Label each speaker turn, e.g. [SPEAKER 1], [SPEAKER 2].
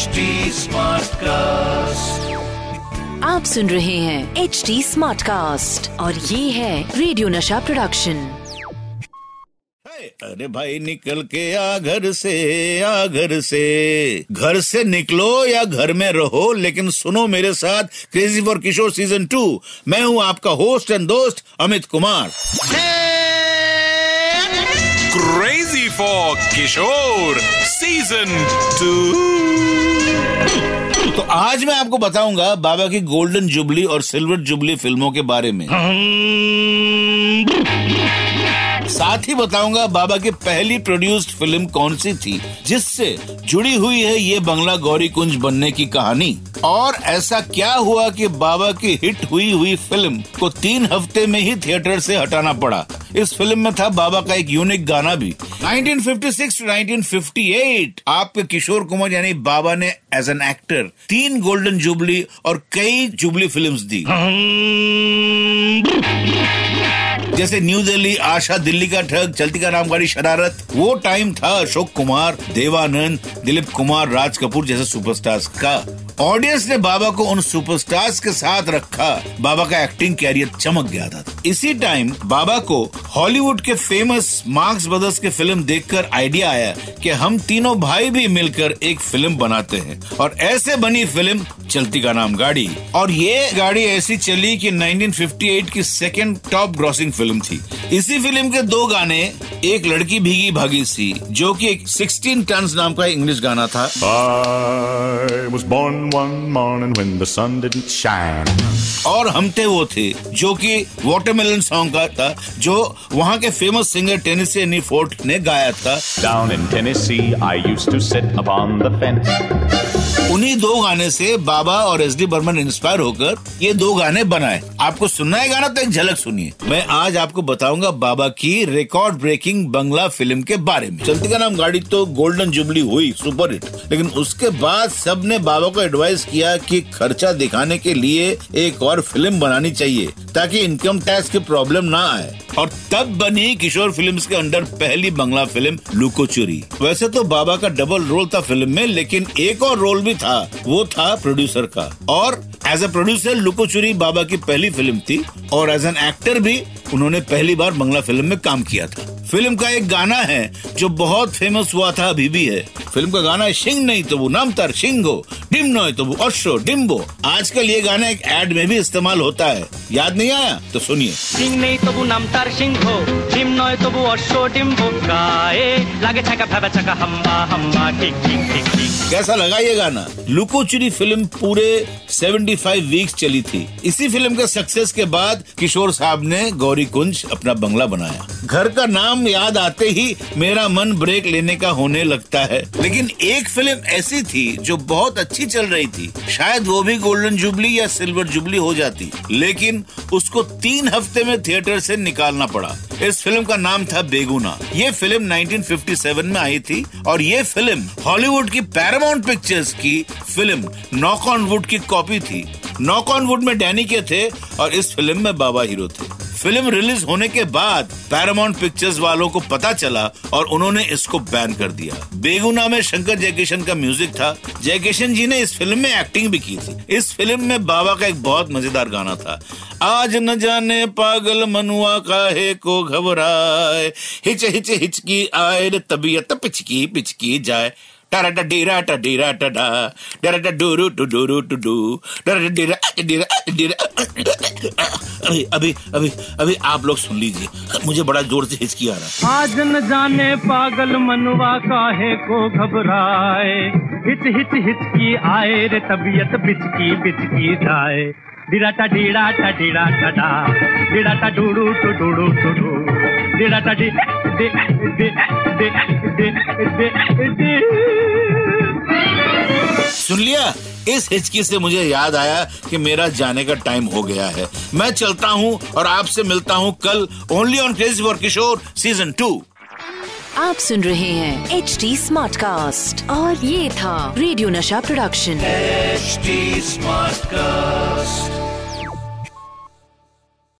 [SPEAKER 1] HD cast
[SPEAKER 2] आप सुन रहे हैं एच डी स्मार्ट कास्ट और ये है रेडियो नशा प्रोडक्शन
[SPEAKER 3] अरे भाई निकल के आ घर से आ घर से। घर से निकलो या घर में रहो लेकिन सुनो मेरे साथ crazy for Kishore season two मैं हूँ आपका होस्ट एंड दोस्त Amit Kumar.
[SPEAKER 4] For Kishore Season 2
[SPEAKER 3] तो आज मैं आपको बताऊँगा बाबा की गोल्डन जुबली और सिल्वर जुबली फ़िल्मों के बारे में। साथ ही बताऊँगा बाबा की पहली प्रोड्यूस्ड फ़िल्म कौन सी थी, जिससे जुड़ी हुई है ये बंगला गौरी कुंज बनने की कहानी। और ऐसा क्या हुआ कि बाबा की हिट हुई हुई फ़िल्म को तीन हफ़्ते में ही थिएटर से हटाना पड़ा? इस फ़िल्म में था बाबा का एक यूनिक गाना भी। 1956 टू 1958 आपके किशोर कुमार यानी बाबा ने एज एन एक्टर तीन गोल्डन जुबली और कई जुबली फिल्म्स दी। जैसे न्यू दिल्ली, आशा, दिल्ली का ठग, चलती का नाम गाड़ी शरारत। वो टाइम था अशोक कुमार, देवानंद, दिलीप कुमार, राज कपूर जैसे सुपरस्टार्स का। ऑडियंस ने बाबा को उन सुपरस्टार्स के साथ रखा। बाबा का एक्टिंग कैरियर चमक गया था। इसी टाइम बाबा को हॉलीवुड के फ़ेमस मार्क्स ब्रदर्स के फ़िल्म देखकर आइडिया आया कि हम तीनों भाई भी मिलकर एक फ़िल्म बनाते हैं। और ऐसे बनी फ़िल्म चलती का नाम गाड़ी। और ये गाड़ी ऐसी चली कि 1958 की सेकेंड टॉप ग्रॉसिंग फ़िल्म थी। इसी फ़िल्म के दो गाने एक लड़की भीगी भागी सी जो कि एक 16 टन्स नाम का इंग्लिश गाना था. और हम थे वो थे जो कि वाटरमेलन सॉन्ग का था जो वहाँ के famous singer Tennessee Ernie Ford ने गाया था।
[SPEAKER 5] Down in Tennessee I used to sit upon the fence
[SPEAKER 3] उन्हीं दो गाने से बाबा और एस डी बर्मन इंस्पायर होकर ये दो गाने बनाए। आपको सुनना है गाना तो एक झलक सुनिए। मैं आज आपको बताऊँगा बाबा की रिकॉर्ड ब्रेकिंग बंगला फ़िल्म के बारे में। चलती का नाम गाड़ी तो गोल्डन जुबली हुई सुपर हिट लेकिन उसके बाद सबने बाबा को एडवाइस किया कि खर्चा दिखाने के लिए एक और फ़िल्म बनानी चाहिए, ताकि इनकम टैक्स की प्रॉब्लम ना आए। और तब बनी किशोर फिल्म्स के अंडर पहली बंगला फ़िल्म लुको चोरी वैसे तो बाबा का डबल रोल था फ़िल्म में, लेकिन एक और रोल भी था, वो था प्रोड्यूसर का। और एज ए प्रोड्यूसर लुकोचुरी बाबा की पहली फ़िल्म थी और एज एन एक्टर भी उन्होंने पहली बार बंगला फ़िल्म में काम किया था। फ़िल्म का एक गाना है, जो बहुत फ़ेमस हुआ था, अभी भी है। फ़िल्म का गाना है सिंह नहीं तो वो नामतर सिंह डिम नोय तो वो अश्रो डिम्बो आजकल ये गाना एक एड में भी इस्तेमाल होता है याद नहीं आया तो सुनिए
[SPEAKER 6] সিং নেই তবু নাম তার সিংহ ডিম নয় তবু অশ্ব ডিম্ব গায়ে লাগে ছাকা ফেবা ছাকা হাম্বা হাম্বা ঠিক ঠিক ঠিক ঠিক
[SPEAKER 3] कैसा लगा ये गाना लुकोचुरी फिल्म पूरे 75 वीक्स चली थी इसी फिल्म के सक्सेस के बाद किशोर साहब ने गौरी कुंज अपना बंगला बनाया घर का नाम याद आते ही मेरा मन ब्रेक लेने का होने लगता है लेकिन एक फिल्म ऐसी थी जो बहुत अच्छी चल रही थी। शायद वो भी गोल्डन जुबली या सिल्वर जुबली हो जाती। लेकिन उसको तीन हफ़्ते में थिएटर से निकालना पड़ा। इस फ़िल्म का नाम था बेगुना। ये फ़िल्म 1957 में आई थी और ये फ़िल्म हॉलीवुड की पैरामाउंट पिक्चर्स की फ़िल्म नॉक ऑन वुड की कॉपी थी। नॉक ऑन वुड में डैनी के थे और इस फ़िल्म में बाबा हीरो थे। फ़िल्म रिलीज़ होने के बाद पैरामाउंट पिक्चर्स वालों को पता चला और उन्होंने इसको बैन कर दिया। बेगुना में शंकर जयकिशन का म्यूज़िक था। जयकिशन जी ने इस फ़िल्म में एक्टिंग भी की थी। इस फ़िल्म में बाबा का एक बहुत मज़ेदार गाना था। आज न जाने पागल मनुआ काहे को घबराए। हिच हिच हिचकी आए तबीयत पिचकी पिचकी जाए। डरा डीरा डीरा डा डरा डूरू डूरू डू डरा डीरा डीरा। अभी अभी अभी अभी आप लोग सुन लीजिए। मुझे बड़ा ज़ोर से हिचकी आ रहा। है
[SPEAKER 6] आज न जाने पागल मनुआ काहे को घबराए। हिच हिच हिचकी आए रे तबीयत बिचकी बिचकी जाए। डिराटा डीराटा डीराटा डा। डिराटा डूडू टू डूडू टू डू। डिराटा डी डे डे डे डे डे डे।
[SPEAKER 3] सुन लिया? इस हिचकी से मुझे याद आया कि मेरा जाने का टाइम हो गया है। मैं चलता हूँ और आपसे मिलता हूँ कल only on crazy for Kishore season two
[SPEAKER 2] आप सुन रहे हैं एच डी स्मार्ट कास्ट और ये था रेडियो नशा प्रोडक्शन
[SPEAKER 1] एच स्मार्ट Smartcast.